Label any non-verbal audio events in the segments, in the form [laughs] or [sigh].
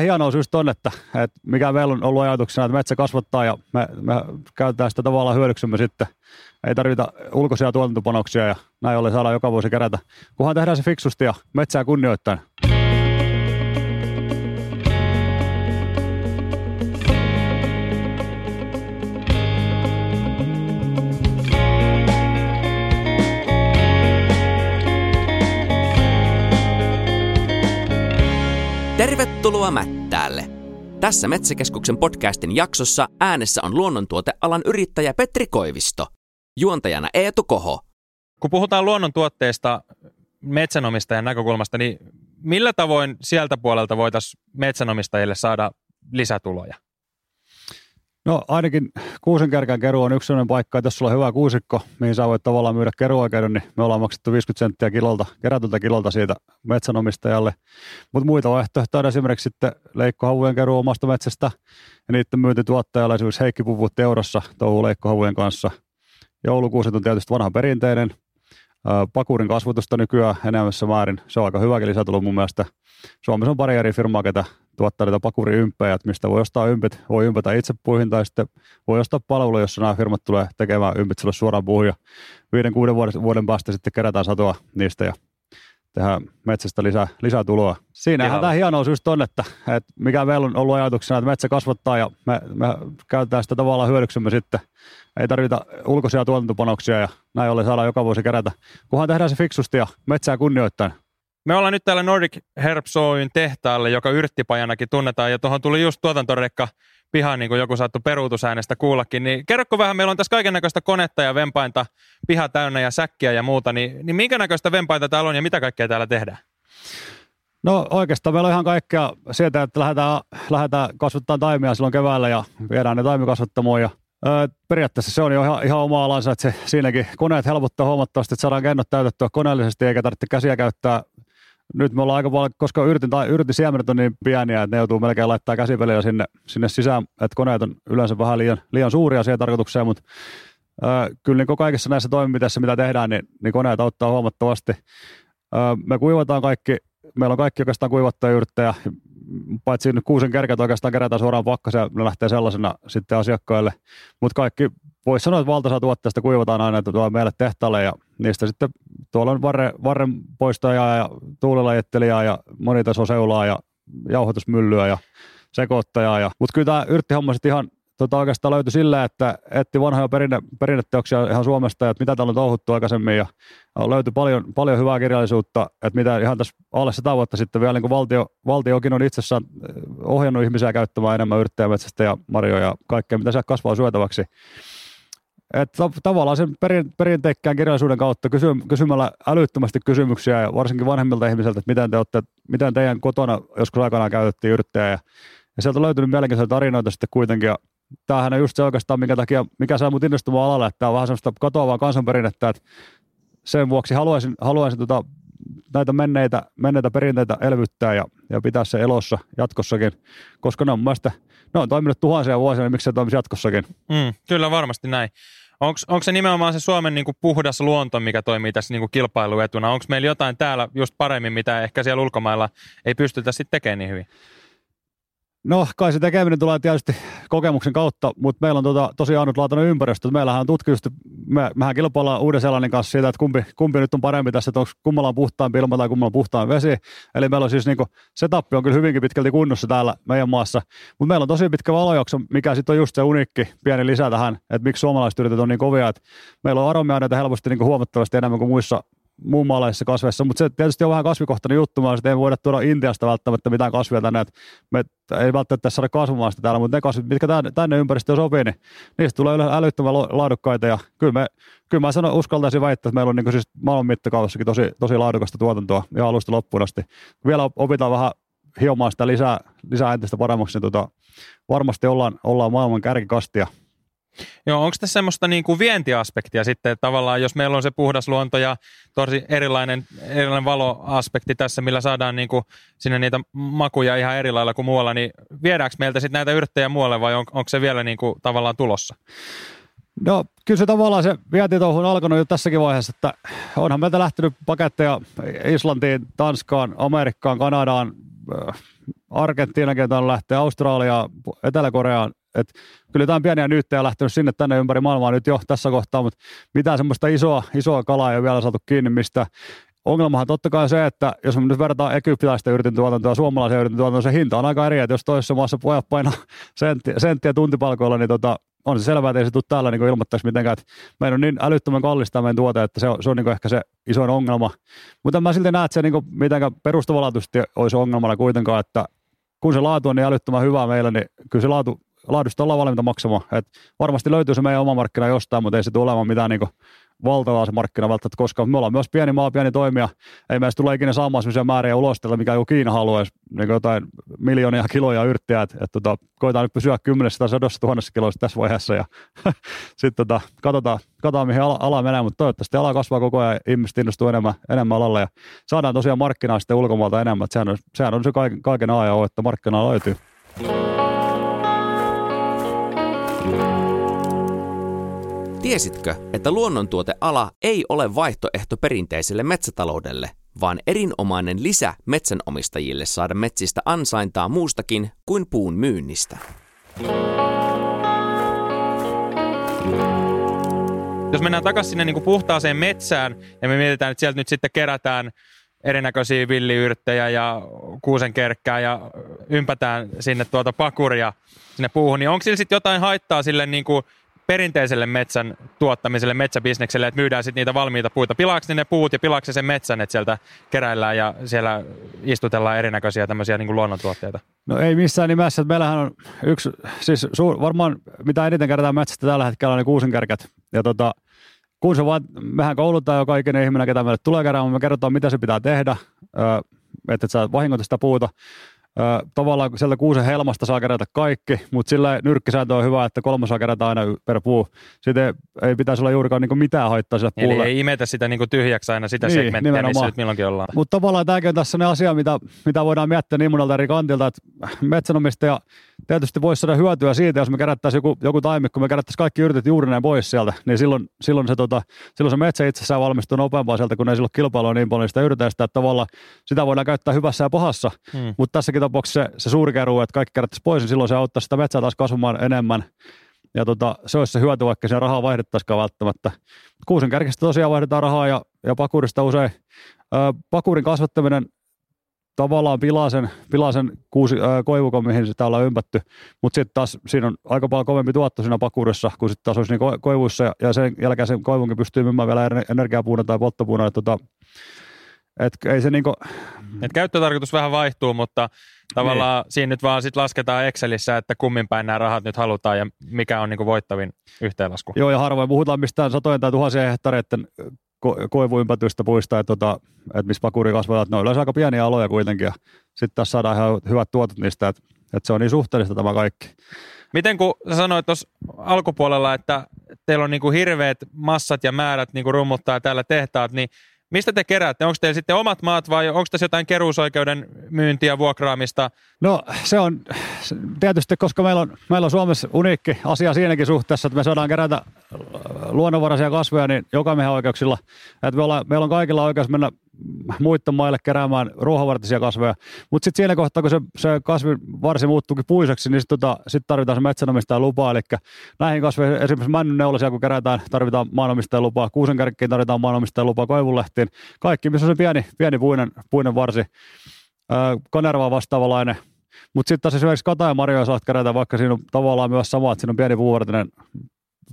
hienoa just on, että, että mikä meillä on ollut ajatuksena, että metsä kasvattaa ja me, me käytetään sitä tavallaan hyödyksymme sitten. Ei tarvita ulkoisia tuotantopanoksia ja näin ollen saadaan joka vuosi kerätä. Kunhan tehdään se fiksusti ja metsää kunnioittain. Tervetuloa Mättäälle! Tässä Metsäkeskuksen podcastin jaksossa äänessä on luonnontuotealan yrittäjä Petri Koivisto. Juontajana Eetu Koho. Kun puhutaan luonnontuotteista metsänomistajan näkökulmasta, niin millä tavoin sieltä puolelta voitaisiin metsänomistajille saada lisätuloja? No ainakin kuusenkärkän keru on yksi sellainen paikka, että jos sulla on hyvä kuusikko, mihin sä voit tavallaan myydä keruoikeuden, niin me ollaan maksettu 50 senttiä kilolta, kerätyltä kilolta siitä metsänomistajalle. Mutta muita vaihtoehtoja on esimerkiksi sitten leikkohavujen keruu omasta metsästä ja niiden myynti tuottajalle esimerkiksi Heikki Puvut Teurassa touhuu leikkohavujen kanssa. Joulukuuset on tietysti vanha perinteinen. Pakurin kasvatusta nykyään enemmässä määrin. Se on aika hyväkin lisätulo mun mielestä. Suomessa on pari eri firmaa, ketä tuottaa niitä pakuriymppejä, mistä voi ostaa ympit, voi ympätä itse puihin tai sitten voi ostaa palvelu, jossa nämä firmat tulee tekemään ympit sulle suoraan puuhin ja viiden, kuuden vuoden, vuoden päästä sitten kerätään satoa niistä ja tehdään metsästä lisää, lisää tuloa. Siinähän tämä hienous just on, että, että mikä meillä on ollut ajatuksena, että metsä kasvattaa ja me, me käytetään sitä tavallaan hyödyksymme sitten. Ei tarvita ulkoisia tuotantopanoksia ja näin ollen saadaan joka vuosi kerätä. Kunhan tehdään se fiksusti ja metsää kunnioittain. Me ollaan nyt täällä Nordic Herbs Oyn tehtaalle, joka yrttipajanakin tunnetaan, ja tuohon tuli just tuotantorekka pihaan, niin kuin joku saattu peruutusäänestä kuullakin. Niin kerroko vähän, meillä on tässä kaiken näköistä konetta ja vempainta piha täynnä ja säkkiä ja muuta, niin, niin minkä näköistä vempainta täällä on ja mitä kaikkea täällä tehdään? No oikeastaan meillä on ihan kaikkea sieltä, että lähdetään, lähdetään kasvattaa taimia silloin keväällä ja viedään ne taimikasvattamoon ja Öö, periaatteessa se on jo ihan, ihan oma alansa, että se, siinäkin koneet helpottaa huomattavasti, että saadaan kennot täytettyä koneellisesti eikä tarvitse käsiä käyttää nyt me ollaan aika paljon, koska yritin, tai yritin siemenet on niin pieniä, että ne joutuu melkein laittaa käsipelillä sinne, sinne sisään, että koneet on yleensä vähän liian, liian suuria siihen tarkoitukseen, mutta äh, kyllä niin kaikissa näissä toimenpiteissä, mitä tehdään, niin, niin koneet auttaa huomattavasti. Äh, me kuivataan kaikki, meillä on kaikki oikeastaan kuivattuja yrttejä, paitsi nyt kuusen kärkät oikeastaan kerätään suoraan pakkaseen, ne lähtee sellaisena sitten asiakkaille, mutta kaikki voisi sanoa, että valtaosa tuotteesta kuivataan aina tuolla meille tehtaalle ja niistä sitten tuolla on varre, varren poistajaa ja tuulilajittelijaa ja monitasoseulaa ja jauhotusmyllyä ja sekoittajaa. Ja, mutta kyllä tämä yrttihomma sitten ihan tota oikeastaan löytyi sillä, että etti vanhoja perinne, perinneteoksia ihan Suomesta, että mitä täällä on touhuttu aikaisemmin ja löytyi paljon, paljon hyvää kirjallisuutta, että mitä ihan tässä alle sata vuotta sitten vielä niin kuin valtio, valtiokin on itsessään ohjannut ihmisiä käyttämään enemmän yrttejä metsästä ja marjoja ja kaikkea, mitä siellä kasvaa syötäväksi. Että tavallaan sen perin, perinteikkään kirjallisuuden kautta kysy, kysymällä älyttömästi kysymyksiä ja varsinkin vanhemmilta ihmisiltä, että miten, te olette, miten teidän kotona joskus aikanaan käytettiin yrttejä. Ja, ja sieltä on löytynyt mielenkiintoisia tarinoita sitten kuitenkin. Ja tämähän on just se oikeastaan, minkä takia, mikä saa mut innostumaan alalle, että tämä on vähän semmoista katoavaa kansanperinnettä, että sen vuoksi haluaisin, haluaisin tota, näitä menneitä, menneitä perinteitä elvyttää ja, ja pitää se elossa jatkossakin, koska ne on mielestä, ne on toiminut tuhansia vuosia, niin miksi se toimisi jatkossakin? Mm, kyllä varmasti näin. Onko se nimenomaan se Suomen niinku puhdas luonto, mikä toimii tässä niinku kilpailuetuna? Onko meillä jotain täällä just paremmin, mitä ehkä siellä ulkomailla ei pystytä sitten tekemään niin hyvin? No kai se tekeminen tulee tietysti kokemuksen kautta, mutta meillä on tota, tosi ainutlaatuinen ympäristö. Meillähän on tutkimusta, me, mehän kilpaillaan uuden sellainen kanssa siitä, että kumpi, kumpi nyt on parempi tässä, että onko kummalla on puhtaampi ilma tai kummalla on puhtaan vesi. Eli meillä on siis niinku, setappi on kyllä hyvinkin pitkälti kunnossa täällä meidän maassa, mutta meillä on tosi pitkä valojakso, mikä sitten on just se unikki pieni lisä tähän, että miksi suomalaiset yrität on niin kovia, että meillä on aromiaineita helposti niinku huomattavasti enemmän kuin muissa muun maalaisissa kasveissa, mutta se tietysti on vähän kasvikohtainen juttu, että ei voida tuoda Intiasta välttämättä mitään kasvia tänne, että me ei välttämättä saada kasvamaan sitä täällä, mutta ne kasvit, mitkä tänne, tänne ympäristöön sopii, niin niistä tulee älyttömän laadukkaita ja kyllä, me, kyllä mä sanon, uskaltaisin väittää, että meillä on niin siis maailman mittakaavassakin tosi, tosi laadukasta tuotantoa ja alusta loppuun asti. Vielä opitaan vähän hiomaan sitä lisää, lisää entistä paremmaksi, niin tota, varmasti ollaan, ollaan maailman kärkikastia – Joo, onko tässä semmoista niin kuin vientiaspektia sitten, että tavallaan jos meillä on se puhdas luonto ja tosi erilainen, erilainen valoaspekti tässä, millä saadaan niin kuin sinne niitä makuja ihan eri lailla kuin muualla, niin viedäänkö meiltä sitten näitä yrttejä muualle vai on, onko se vielä niin kuin tavallaan tulossa? No kyllä se tavallaan se vientitouhu on alkanut jo tässäkin vaiheessa, että onhan meiltä lähtenyt paketteja Islantiin, Tanskaan, Amerikkaan, Kanadaan, Argentiinakin on lähteä Australiaan, Etelä-Koreaan, et kyllä jotain pieniä nyyttejä lähtenyt sinne tänne ympäri maailmaa nyt jo tässä kohtaa, mutta mitään semmoista isoa, isoa kalaa ei ole vielä saatu kiinni, mistä ongelmahan totta kai se, että jos me nyt verrataan egyptiläistä yritin tuotantoa ja suomalaisen yritin tuotantoa, se hinta on aika eri, että jos toisessa maassa pojat painaa [laughs] senttiä, senttiä tuntipalkoilla, niin tota, on se selvää, että ei se tule täällä niin ilmoittaisi mitenkään, että meidän on niin älyttömän kallista meidän tuote, että se on, se on niin ehkä se isoin ongelma. Mutta mä silti näen, että se niin mitenkään perustavanlaatuisesti olisi ongelmana kuitenkaan, että kun se laatu on niin älyttömän hyvää meillä, niin kyllä se laatu, laadusta ollaan valmiita maksamaan. Et varmasti löytyy se meidän oma markkina jostain, mutta ei se tule olemaan mitään niin valtavaa se markkina välttämättä, koska me ollaan myös pieni maa, pieni toimija. Ei meistä tule ikinä saamaan sellaisia määriä ulostella, mikä joku Kiina haluaisi, niin jotain miljoonia kiloja yrttiä, että et, tota, koetaan nyt pysyä kymmenessä tai sadossa tuhannessa kiloissa tässä vaiheessa ja [laughs] sitten tota, katsotaan, katsotaan, mihin ala, ala menee, mutta toivottavasti ala kasvaa koko ajan, ihmiset innostuu enemmän, enemmän alalle ja saadaan tosiaan markkinaa sitten ulkomailta enemmän, että sehän on, sehän on se kaiken, kaiken A ja O, että markkinaa löytyy. Tiesitkö, että luonnontuoteala ei ole vaihtoehto perinteiselle metsätaloudelle, vaan erinomainen lisä metsänomistajille saada metsistä ansaintaa muustakin kuin puun myynnistä? Jos mennään takaisin sinne niin kuin puhtaaseen metsään ja me mietitään, että sieltä nyt sitten kerätään erinäköisiä villiyrttejä ja kuusenkerkkää ja ympätään sinne tuota pakuria sinne puuhun, niin onko sillä sitten jotain haittaa sille niin kuin perinteiselle metsän tuottamiselle, metsäbisnekselle, että myydään sitten niitä valmiita puita. Pilaako ne puut ja pilaako sen metsän, että sieltä keräillään ja siellä istutellaan erinäköisiä tämmöisiä niin luonnontuotteita? No ei missään nimessä. Meillähän on yksi, siis suur, varmaan mitä eniten kerätään metsästä tällä hetkellä on ne. Ja tota, kun se vaan, mehän koulutaan joka ikinen ihminen, ketä meille tulee keräämään, me kerrotaan, mitä se pitää tehdä, että et sä vahingoita sitä puuta. Tavallaan sieltä kuusen helmasta saa kerätä kaikki, mutta sillä nyrkkisääntö on hyvä, että kolme saa kerätä aina per puu. Sitten ei, pitäisi olla juurikaan niinku mitään haittaa sille Eli puulle. ei imetä sitä niinku tyhjäksi aina sitä niin, segmenttiä, nimenomaan. missä nyt milloinkin ollaan. Mutta tavallaan tämäkin on tässä ne asia, mitä, mitä voidaan miettiä niin monelta eri kantilta, että metsänomistaja tietysti voisi saada hyötyä siitä, jos me kerättäisiin joku, joku taimikko, me kerättäisiin kaikki yritet juuri näin pois sieltä, niin silloin, silloin, se, tota, silloin se metsä itsessään valmistuu nopeampaa sieltä, kun ei silloin kilpailua niin paljon sitä yritestä, että tavallaan sitä voidaan käyttää hyvässä ja pahassa, hmm. mutta tässäkin tapauksessa se, se suuri keruu, että kaikki kerättäisiin pois, niin silloin se auttaa sitä metsää taas kasvamaan enemmän, ja tota, se olisi se hyöty, vaikka se rahaa vaihdettaisikaan välttämättä. Kuusen kärkistä tosiaan vaihdetaan rahaa ja, ja pakurista usein. Ö, pakurin kasvattaminen tavallaan pilaa sen, pilaa sen kuusi, ää, koivukon, mihin sitä ollaan ympätty, mutta sitten taas siinä on aika paljon kovempi tuotto siinä pakurissa, kun sitten taas olisi niin ko- koivuissa, ja, ja sen jälkeen sen koivunkin pystyy myymään vielä energiapuuna tai polttopuuna, tota, et ei se niinku... Et käyttötarkoitus vähän vaihtuu, mutta tavallaan niin. siinä nyt vaan sit lasketaan Excelissä, että kummin päin nämä rahat nyt halutaan ja mikä on niinku voittavin yhteenlasku. Joo, ja harvoin puhutaan mistään satojen tai tuhansien hehtareiden ko- puista, että, tota, että missä pakuri kasvataan. Ne on yleensä aika pieniä aloja kuitenkin ja sitten tässä saadaan ihan hyvät tuotot niistä, että, että se on niin suhteellista tämä kaikki. Miten kun sä sanoit tuossa alkupuolella, että teillä on niinku hirveät massat ja määrät niinku rummuttaa täällä tehtaat, niin Mistä te keräätte? Onko teillä sitten omat maat vai onko tässä jotain keruusoikeuden myyntiä, vuokraamista? No se on tietysti, koska meillä on, meillä on Suomessa uniikki asia siinäkin suhteessa, että me saadaan kerätä luonnonvaraisia kasveja niin joka oikeuksilla. Että me ollaan, meillä on kaikilla oikeus mennä muiden maille keräämään ruohavartisia kasveja. Mutta sitten siinä kohtaa, kun se, se kasvin varsi muuttuukin puiseksi, niin sitten tota, sit tarvitaan se metsänomistajan lupa. Eli näihin kasveihin, esimerkiksi männynneulasia, kun kerätään, tarvitaan maanomistajan lupaa. Kuusenkärkkiin tarvitaan maanomistajan lupaa koivunlehtiin. Kaikki, missä on se pieni, pieni puinen, puinen varsi. Kanerva vastaavalainen. Mutta sitten taas esimerkiksi kata- ja marjoja saat kerätä, vaikka siinä on tavallaan myös sama, että siinä on pieni puuvartinen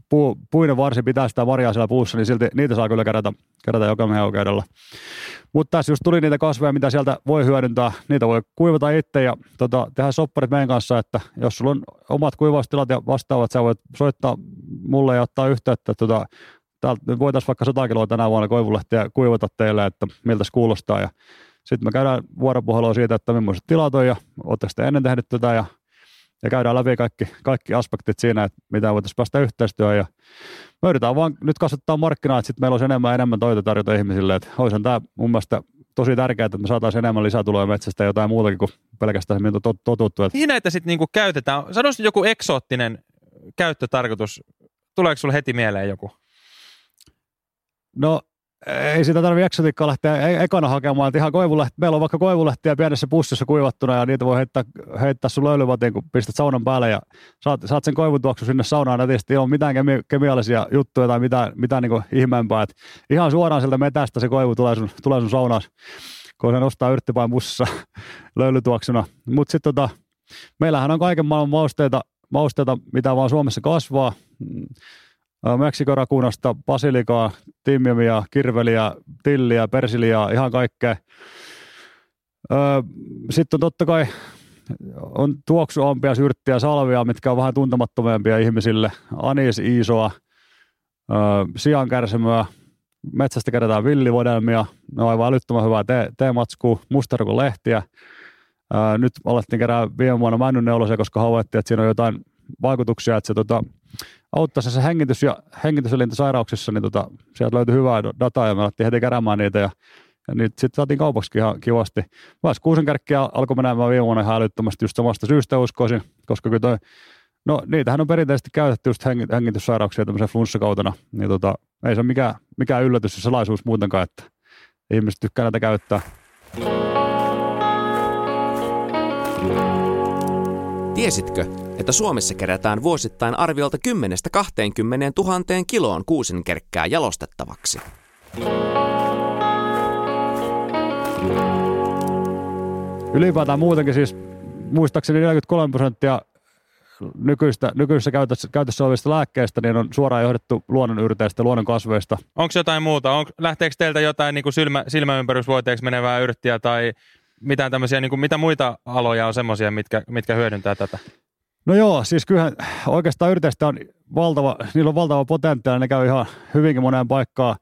puu, puinen varsi pitää sitä marjaa siellä puussa, niin silti niitä saa kyllä kerätä, kerätä joka oikeudella. Mutta tässä just tuli niitä kasveja, mitä sieltä voi hyödyntää. Niitä voi kuivata itse ja tota, tehdä sopparit meidän kanssa, että jos sulla on omat kuivaustilat ja vastaavat, sä voit soittaa mulle ja ottaa yhteyttä. Tota, täältä voitaisiin vaikka 100 kiloa tänä vuonna koivulehtiä kuivata teille, että miltä se kuulostaa. Ja sitten me käydään vuoropuhelua siitä, että millaiset tilat on ja oletteko te ennen tehnyt tätä ja ja käydään läpi kaikki, kaikki aspektit siinä, että mitä voitaisiin päästä yhteistyöhön ja me yritetään vaan nyt kasvattaa markkinaa, että sitten meillä olisi enemmän ja enemmän toita tarjota ihmisille, että olisihan tämä mun mielestä tosi tärkeää, että me saataisiin enemmän lisätuloja metsästä ja jotain muutakin kuin pelkästään mitä on totuttu. Mihin näitä sitten niinku käytetään? Sanoisin joku eksoottinen käyttötarkoitus. Tuleeko sinulle heti mieleen joku? No ei sitä tarvitse eksotiikkaa lähteä e- ekana hakemaan. Ihan meillä on vaikka koivulehtiä pienessä pussissa kuivattuna ja niitä voi heittää, heittää sun löylyvatiin, kun pistät saunan päälle ja saat, saat sen koivutuoksu sinne saunaan nätisti ilman mitään kemi, kemiallisia juttuja tai mitään, mitään niin ihmeempää. Et ihan suoraan sieltä metästä se koivu tulee sun, tulee sun saunaan, kun se nostaa yrttipain bussissa [laughs] löylytuoksuna. Mutta sitten tota, meillähän on kaiken maailman mausteita, mausteita, mitä vaan Suomessa kasvaa. Meksikorakunasta, basilikaa, timmiumia, kirveliä, tilliä, persiliaa, ihan kaikkea. Sitten on totta kai on tuoksuampia syrttiä salvia, mitkä on vähän tuntemattomampia ihmisille. Anis iisoa, sian kärsimöä, metsästä kerätään villivodelmia, ne on aivan älyttömän hyvää te- teematskua, lehtiä. nyt alettiin kerää viime vuonna männyneulosia, koska havaittiin, että siinä on jotain vaikutuksia, että se tota, auttaisi se hengitys- ja hengityselintäsairauksissa, niin tota, sieltä löytyi hyvää dataa ja me alettiin heti keräämään niitä ja, ja niitä sitten saatiin kaupaksi ihan kivasti. Myös kuusenkärkkiä alkoi menemään viime vuonna ihan älyttömästi just samasta syystä uskoisin, koska kyllä toi, no niitähän on perinteisesti käytetty just hengityssairauksia tämmöisen flunssakautena, niin tota, ei se ole mikään, mikään yllätys ja salaisuus muutenkaan, että ihmiset tykkää näitä käyttää. Tiesitkö, että Suomessa kerätään vuosittain arviolta 10-20 000 kiloon kuusenkerkkää jalostettavaksi? Ylipäätään muutenkin siis muistaakseni 43 prosenttia nykyistä, nykyisessä käytössä, käytössä olevista lääkkeistä niin on suoraan johdettu luonnonyrteistä, luonnon kasveista. Onko jotain muuta? On, lähteekö teiltä jotain niin kuin silmä, silmäympärysvoiteeksi menevää yrttiä tai mitään tämmöisiä, niin kuin, mitä muita aloja on semmoisia, mitkä, mitkä hyödyntää tätä? No joo, siis kyllähän oikeastaan yrteistä on valtava, niillä on valtava potentiaali, ne käy ihan hyvinkin moneen paikkaan.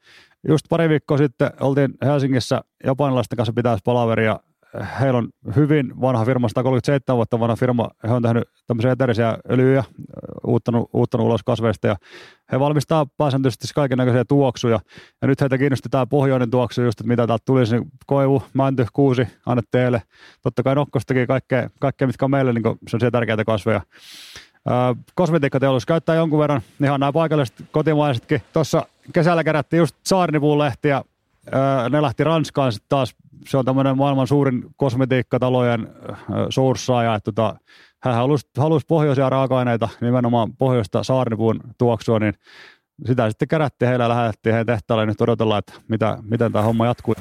Just pari viikkoa sitten oltiin Helsingissä japanilaisten kanssa pitäisi palaveria heillä on hyvin vanha firma, 137 vuotta vanha firma. He on tehnyt tämmöisiä eteerisiä öljyjä, uuttanut, uuttanut ulos kasveista ja he valmistaa pääsääntöisesti näköisiä tuoksuja. Ja nyt heitä kiinnosti tämä pohjoinen tuoksu, just, että mitä täältä tulisi, niin koivu, mänty, kuusi, anne teille. Totta kai nokkostakin kaikkea, kaikkea mitkä on meille niin sellaisia tärkeitä kasveja. kosmetiikkateollisuus käyttää jonkun verran ihan nämä paikalliset kotimaisetkin. Tuossa kesällä kerättiin just saarnipuun lehtiä ne lähti Ranskaan sitten taas, se on tämmöinen maailman suurin kosmetiikkatalojen sourssaaja, että tota, hän halusi, halusi pohjoisia raaka-aineita, nimenomaan pohjoista saarnipuun tuoksua, niin sitä sitten kerättiin heillä lähetettiin heidän tehtaalle, nyt odotellaan, että mitä, miten tämä homma jatkuu.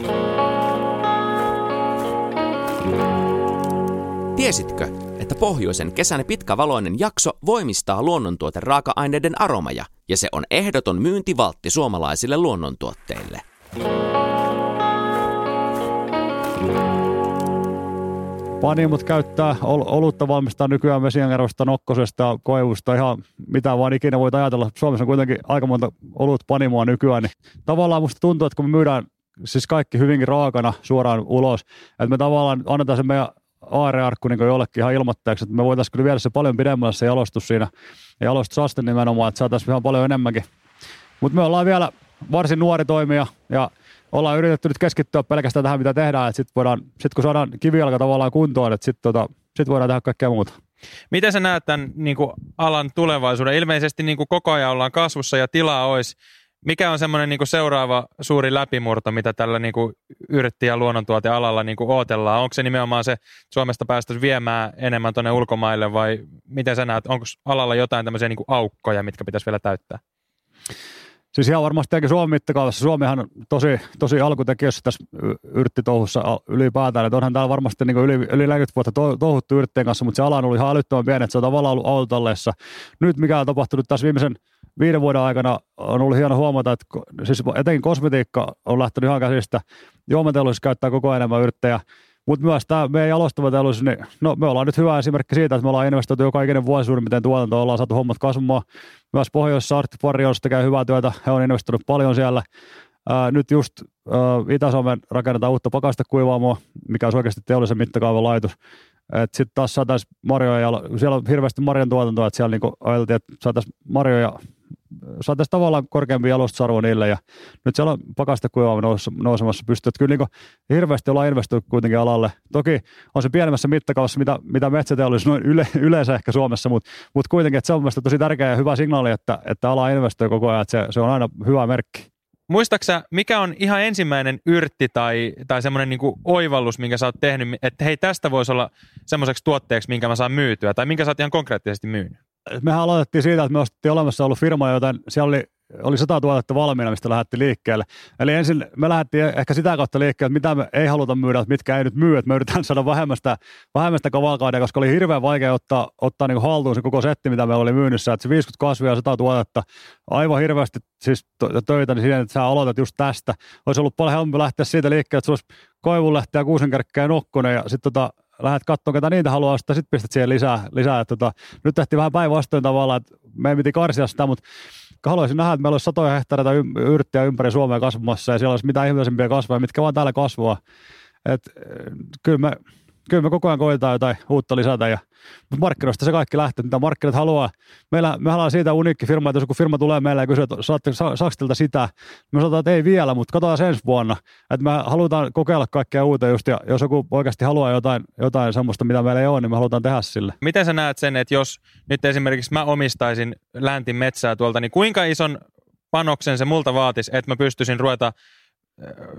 Tiesitkö, että pohjoisen kesän pitkävaloinen jakso voimistaa luonnontuote raaka-aineiden aromaja, ja se on ehdoton myyntivaltti suomalaisille luonnontuotteille – Panimot käyttää ol- olutta valmistaa nykyään vesiankerosta, nokkosesta, koivusta, ihan mitä vaan ikinä voit ajatella. Suomessa on kuitenkin aika monta olut panimoa nykyään, niin tavallaan musta tuntuu, että kun me myydään siis kaikki hyvinkin raakana suoraan ulos, että me tavallaan annetaan se meidän aarearkku niin jollekin ihan ilmoittajaksi, että me voitaisiin kyllä viedä se paljon pidemmälle se jalostus siinä, ja jalostusaste nimenomaan, että saataisiin ihan paljon enemmänkin. Mutta me ollaan vielä varsin nuori toimija ja ollaan yritetty nyt keskittyä pelkästään tähän, mitä tehdään, että sitten sit kun saadaan kivijalka tavallaan kuntoon, että sitten tota, sit voidaan tehdä kaikkea muuta. Miten sä näet tämän niin kuin alan tulevaisuuden? Ilmeisesti niin kuin koko ajan ollaan kasvussa ja tilaa olisi. Mikä on semmoinen niin seuraava suuri läpimurto, mitä tällä niin kuin yrtti- ja luonnontuotealalla niin kuin ootellaan? Onko se nimenomaan se, että Suomesta päästäisiin viemään enemmän tuonne ulkomaille vai miten sä näet, onko alalla jotain tämmöisiä niin kuin aukkoja, mitkä pitäisi vielä täyttää? Siis ihan varmasti eikä Suomen mittakaavassa. Suomihan tosi, tosi alkutekijössä tässä yrttitouhussa ylipäätään. Että onhan täällä varmasti niin yli, yli 40 vuotta touhuttu yrttien kanssa, mutta se ala on ollut ihan älyttömän pieni, että se on tavallaan ollut autotalleessa. Nyt mikä on tapahtunut tässä viimeisen viiden vuoden aikana, on ollut hieno huomata, että siis etenkin kosmetiikka on lähtenyt ihan käsistä. Juomateollisuus käyttää koko ajan enemmän yrttejä. Mutta myös tämä meidän jalostava teollisuus, niin no, me ollaan nyt hyvä esimerkki siitä, että me ollaan investoitu joka ikinen vuosi suurin miten tuotanto, ollaan saatu hommat kasvamaan. Myös Pohjoisessa Arttiparjous tekee hyvää työtä, he on investoinut paljon siellä. Ää, nyt just ää, Itä-Suomen rakennetaan uutta pakastekuivaamoa, mikä on oikeasti teollisen mittakaavan laitos. Sitten taas saataisiin marjoja, siellä on hirveästi marjan tuotantoa, että siellä niinku ajateltiin, että saataisiin marjoja saataisiin tavallaan korkeampi jalostusarvo niille ja nyt siellä on pakastekuiva nousemassa pystyy. Että kyllä niin hirveästi ollaan investoitu kuitenkin alalle. Toki on se pienemmässä mittakaavassa, mitä, mitä metsäteollisuus noin yle, yleensä ehkä Suomessa, mutta, mutta kuitenkin että se on mielestäni tosi tärkeä ja hyvä signaali, että, että ala investoi koko ajan, että se, se on aina hyvä merkki. muistaaksä, mikä on ihan ensimmäinen yrtti tai, tai semmoinen niin oivallus, minkä sä oot tehnyt, että hei tästä voisi olla semmoiseksi tuotteeksi, minkä mä saan myytyä, tai minkä sä oot ihan konkreettisesti myynyt? Mehän aloitettiin siitä, että me ostettiin olemassa ollut firma, joten siellä oli oli sata tuotetta valmiina, mistä lähdettiin liikkeelle. Eli ensin me lähdettiin ehkä sitä kautta liikkeelle, että mitä me ei haluta myydä, että mitkä ei nyt myy, että me yritetään saada vähemmästä, vähemmästä kavalkaadia, koska oli hirveän vaikea ottaa, ottaa niin haltuun se koko setti, mitä me oli myynnissä, että se 50 kasvia ja 100 tuotetta, aivan hirveästi siis töitä niin siihen, että sä aloitat just tästä. Olisi ollut paljon helpompi lähteä siitä liikkeelle, että sulla olisi koivunlehtiä, kuusenkerkkä ja nokkonen ja sitten tota, lähdet katsomaan, ketä niitä haluaa, sitten pistät siihen lisää. lisää. Tota, nyt tehtiin vähän päinvastoin tavallaan, että me ei piti karsia sitä, mutta haluaisin nähdä, että meillä olisi satoja hehtaareita yrttiä ympäri Suomea kasvamassa ja siellä olisi mitään ihmeellisempiä kasvoja, mitkä vaan täällä kasvua. Et, kyllä me kyllä me koko ajan koetaan jotain uutta lisätä, ja, markkinoista se kaikki lähtee, mitä markkinat haluaa. Meillä, me ollaan siitä uniikki firma, että jos joku firma tulee meille ja kysyy, että saatte sitä, me sanotaan, että ei vielä, mutta katsotaan ensi vuonna. Että me halutaan kokeilla kaikkea uutta just, ja jos joku oikeasti haluaa jotain, jotain semmoista, mitä meillä ei ole, niin me halutaan tehdä sille. Miten sä näet sen, että jos nyt esimerkiksi mä omistaisin läntin metsää tuolta, niin kuinka ison panoksen se multa vaatisi, että mä pystyisin ruveta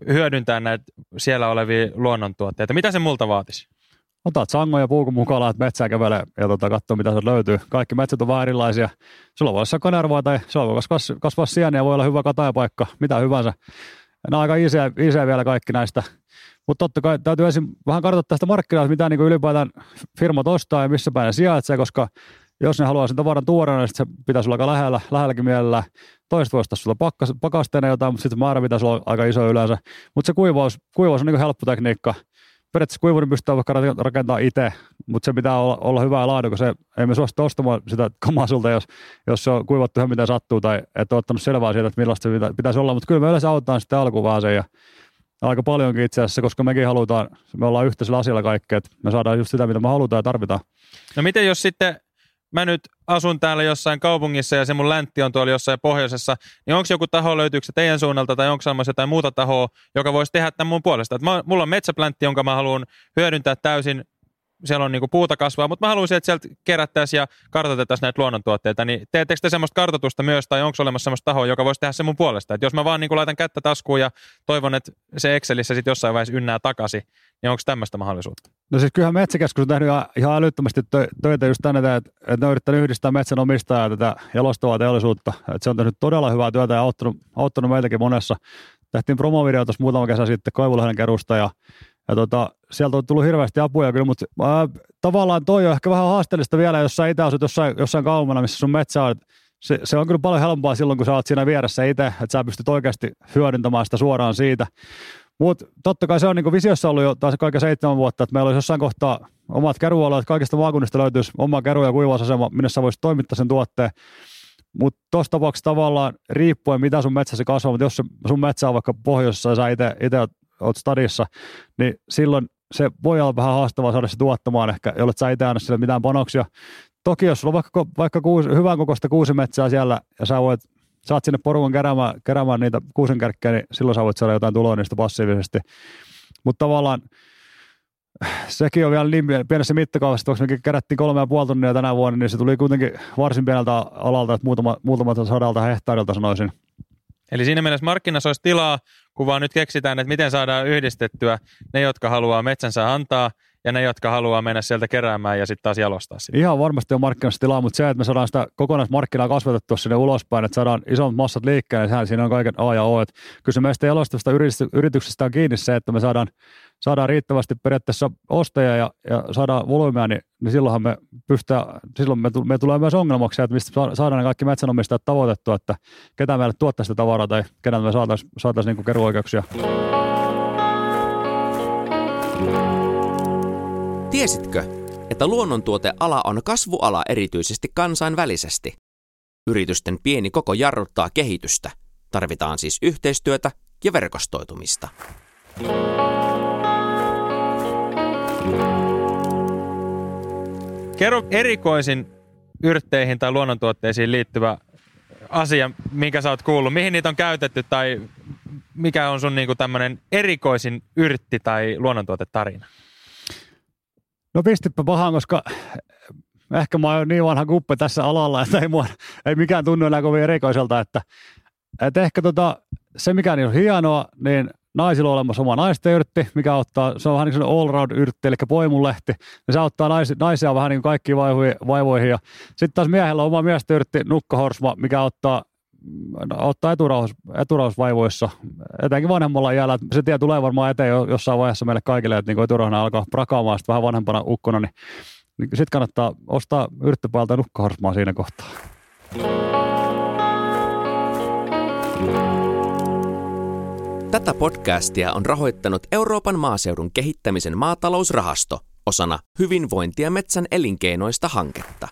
hyödyntää näitä siellä olevia luonnontuotteita. Mitä se multa vaatisi? Otat sangon ja puukon mukaan, lähdet metsään kävelee ja tota, katsoo, mitä se löytyy. Kaikki metsät on vähän erilaisia. Sulla voi olla kanervaa tai se voi kasvaa, kasvaa sieniä, voi olla hyvä katajapaikka, mitä hyvänsä. Nämä on aika iseä, iseä vielä kaikki näistä. Mutta totta kai täytyy ensin vähän kartoittaa tästä markkinaa, mitä niin ylipäätään firmat ostaa ja missä päin ne sijaitsee, koska jos ne haluaa sen tavaran tuoda, niin se pitäisi olla aika lähellä, lähelläkin mielellä. Toiset voisi sulla pakasteena jotain, mutta sitten määrä pitäisi olla aika iso yleensä. Mutta se kuivaus, kuivaus on niin helppo tekniikka periaatteessa kuivurin pystyy vaikka rakentamaan itse, mutta se pitää olla, olla hyvää laadua, kun se, ei me suostu ostamaan sitä kamaa sulta, jos, jos se on kuivattu ihan mitä sattuu tai et ole ottanut selvää siitä, että millaista se pitäisi olla, mutta kyllä me yleensä autetaan sitten alkuun vaan sen ja aika paljonkin itse asiassa, koska mekin halutaan, me ollaan yhteisellä asialla kaikki, että me saadaan just sitä, mitä me halutaan ja tarvitaan. No miten jos sitten mä nyt asun täällä jossain kaupungissa ja se mun läntti on tuolla jossain pohjoisessa, niin onko joku taho, löytyykö se teidän suunnalta tai onko semmoista jotain muuta tahoa, joka voisi tehdä tämän mun puolesta? Et mulla on metsäpläntti, jonka mä haluan hyödyntää täysin siellä on niinku puuta kasvaa, mutta mä haluaisin, että sieltä kerättäisiin ja kartoitettaisiin näitä luonnontuotteita, niin teettekö te semmoista kartoitusta myös, tai onko olemassa semmoista tahoa, joka voisi tehdä sen mun puolesta? Että jos mä vaan niinku laitan kättä taskuun ja toivon, että se Excelissä sitten jossain vaiheessa ynnää takaisin, niin onko tämmöistä mahdollisuutta? No siis kyllähän Metsäkeskus on tehnyt ihan älyttömästi töitä just tänne, että, että ne on yhdistää metsänomistajaa ja tätä jalostavaa teollisuutta. Että se on tehnyt todella hyvää työtä ja auttanut, auttanut meitäkin monessa. Tehtiin promovideo tuossa muutama kesä sitten Koivulahden kerusta ja ja tota, sieltä on tullut hirveästi apuja kyllä, mutta ää, tavallaan toi on ehkä vähän haasteellista vielä, jos sä itse asut jossain, jossain kaumana, missä sun metsä on. Se, se, on kyllä paljon helpompaa silloin, kun sä oot siinä vieressä itse, että sä pystyt oikeasti hyödyntämään sitä suoraan siitä. Mutta totta kai se on niin visiossa ollut jo taas kaiken seitsemän vuotta, että meillä olisi jossain kohtaa omat kerualueet, kaikista maakunnista löytyisi oma keru- ja kuivausasema, minne sä voisit toimittaa sen tuotteen. Mutta tuossa tapauksessa tavallaan riippuen, mitä sun metsässä kasvaa, mutta jos sun metsä on vaikka pohjoisessa ja sä itse oot stadissa, niin silloin se voi olla vähän haastavaa saada se tuottamaan ehkä, jolle sä itse anna sille mitään panoksia. Toki jos sulla on vaikka, vaikka kuusi, hyvän kokoista kuusimetsää siellä ja sä voit saat sinne porukan keräämään, keräämään niitä kuusenkärkkejä, niin silloin sä voit saada jotain tuloa niistä passiivisesti. Mutta tavallaan sekin on vielä niin pienessä mittakaavassa, että mekin kerättiin kolme ja puoli tunnia tänä vuonna, niin se tuli kuitenkin varsin pieneltä alalta, että muutama, muutamalta sadalta hehtaarilta sanoisin. Eli siinä mielessä markkinassa olisi tilaa, kun vaan nyt keksitään, että miten saadaan yhdistettyä ne, jotka haluaa metsänsä antaa ja ne, jotka haluaa mennä sieltä keräämään ja sitten taas jalostaa sitä. Ihan varmasti on markkinassa tilaa, mutta se, että me saadaan sitä kokonaismarkkinaa kasvatettua sinne ulospäin, että saadaan isommat massat liikkeelle, niin sehän siinä on kaiken A ja O. Että kyllä se meistä jalostavasta yrityksestä on kiinni se, että me saadaan saadaan riittävästi periaatteessa ostajia ja, ja saadaan volyymia, niin, niin silloinhan me pystytään, silloin me, me tulee myös ongelmaksi, että mistä saadaan ne kaikki metsänomistajat tavoitettua, että ketä meille tuottaa sitä tavaraa tai ketä me saataisiin saatais niin keruoikeuksia. Tiesitkö, että luonnontuoteala on kasvuala erityisesti kansainvälisesti? Yritysten pieni koko jarruttaa kehitystä. Tarvitaan siis yhteistyötä ja verkostoitumista. Kerro erikoisin yrtteihin tai luonnontuotteisiin liittyvä asia, minkä sä oot kuullut. Mihin niitä on käytetty tai mikä on sun niinku tämmöinen erikoisin yrtti tai luonnontuotetarina? No pistipä pahaan, koska ehkä mä oon niin vanha kuppe tässä alalla, että ei, mua, ei mikään tunnu enää kovin erikoiselta, että, että ehkä tota, se mikä niin on hienoa, niin naisilla on olemassa oma naisten yrtti, mikä auttaa, se on vähän niin kuin all-round yrtti, eli poimulehti, ja se auttaa naisia, naisia vähän niin kuin kaikkiin vaivoihin. Ja sitten taas miehellä on oma miesten yrtti, nukkahorsma, mikä auttaa eturauhas, eturauhasvaivoissa, etenkin vanhemmalla iällä. Se tie tulee varmaan eteen jossain vaiheessa meille kaikille, että niin eturauhana alkaa prakaamaan vähän vanhempana ukkona, niin, niin sitten kannattaa ostaa yrttipäältä nukkahorsmaa siinä kohtaa. Tätä podcastia on rahoittanut Euroopan maaseudun kehittämisen maatalousrahasto osana hyvinvointia metsän elinkeinoista hanketta.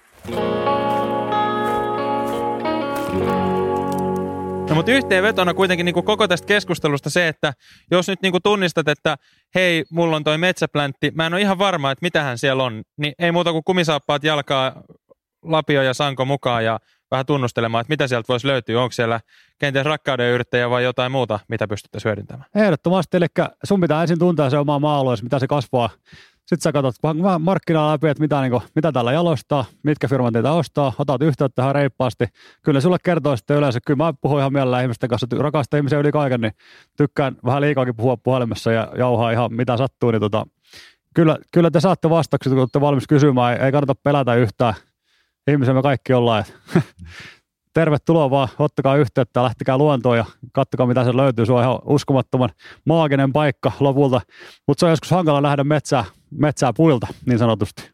No mutta yhteenvetona kuitenkin niin kuin koko tästä keskustelusta se, että jos nyt niin kuin tunnistat, että hei, mulla on toi metsäpläntti, mä en ole ihan varma, että mitähän siellä on, niin ei muuta kuin kumisaappaat jalkaa, lapio ja sanko mukaan ja vähän tunnustelemaan, että mitä sieltä voisi löytyä. Onko siellä kenties rakkauden yrittäjä vai jotain muuta, mitä pystyttäisiin hyödyntämään? Ehdottomasti, eli sun pitää ensin tuntea se oma maa mitä se kasvaa. Sitten sä katsot vähän markkinaa läpi, että mitä, niin kuin, mitä täällä jalostaa, mitkä firmat niitä ostaa, otat yhteyttä tähän reippaasti. Kyllä sulle kertoo sitten yleensä, kyllä mä puhun ihan mielellä ihmisten kanssa, rakastan ihmisiä yli kaiken, niin tykkään vähän liikaakin puhua puhelimessa ja jauhaa ihan mitä sattuu, niin tota, kyllä, kyllä te saatte vastaukset, kun olette valmis kysymään, ei, ei kannata pelätä yhtään ihmisiä me kaikki ollaan. [laughs] tervetuloa vaan, ottakaa yhteyttä, lähtekää luontoon ja kattokaa mitä se löytyy. Se on ihan uskomattoman maaginen paikka lopulta, mutta se on joskus hankala nähdä metsää, metsää puilta niin sanotusti.